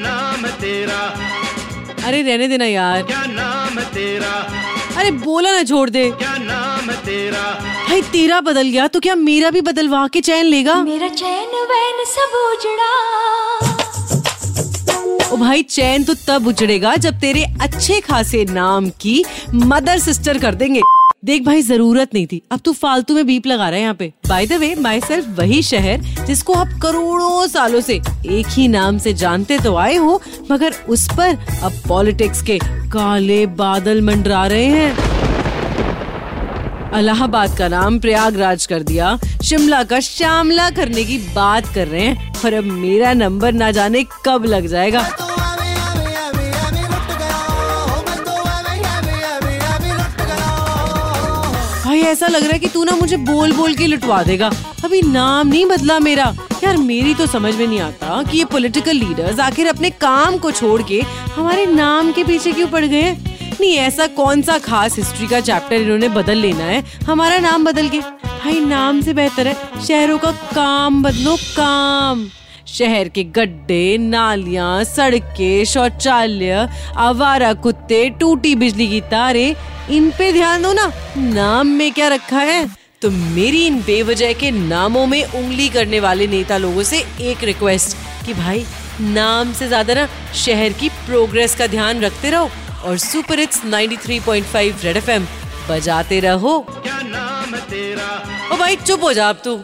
नाम तेरा? अरे रहने देना यार। क्या नाम तेरा? अरे बोला ना छोड़ दे। क्या नाम तेरा? भाई तेरा बदल गया तो क्या मेरा भी बदलवा के चैन लेगा? मेरा चैन वैन सब उजड़ा। ओ भाई चैन तो तब उजड़ेगा जब तेरे अच्छे खासे नाम की मदर सिस्टर कर देंगे। देख भाई, ज़रूरत नहीं थी। अब तू फालतू में बीप लगा रहा है यहाँ पे। By the way my self वही शहर, जिसको आप करोड़ों सालों से एक ही नाम से जानते तो आए हो, मगर उस पर अब पॉलिटिक्स के काले बादल मंडरा रहे हैं। इलाहाबाद का नाम प्रयागराज कर दिया। शिमला का श्यामला करने की बात कर रहे हैं और अब मेरा नंबर ना जाने कब लग जाएगा। भाई, ऐसा लग रहा है कि तू ना मुझे बोल बोल के लुटवा देगा। अभी नाम नहीं बदला मेरा। यार, मेरी तो समझ में नहीं आता कि ये पॉलिटिकल लीडर्स आखिर अपने काम को छोड़ के हमारे नाम के पीछे क्यों पड़ गए नहीं, ऐसा कौन सा खास हिस्ट्री का चैप्टर इन्होंने बदल लेना है? हमारा नाम बदल के। भाई, नाम से बेहतर है। शहरों का काम बदलो, काम। शहर के गड्ढे नालियाँ सड़कें शौचालय आवारा कुत्ते टूटी बिजली की तारे इन पे ध्यान दो ना नाम में क्या रखा है? तो मेरी इन बेवजह के नामों में उंगली करने वाले नेता लोगों से एक रिक्वेस्ट कि भाई नाम से ज़्यादा ना शहर की प्रोग्रेस का ध्यान रखते रहो और सुपर हिट्स 93.5 रेड एफएम बजाते रहो। क्या नाम तेरा? ओ भाई चुप हो जा अब तू।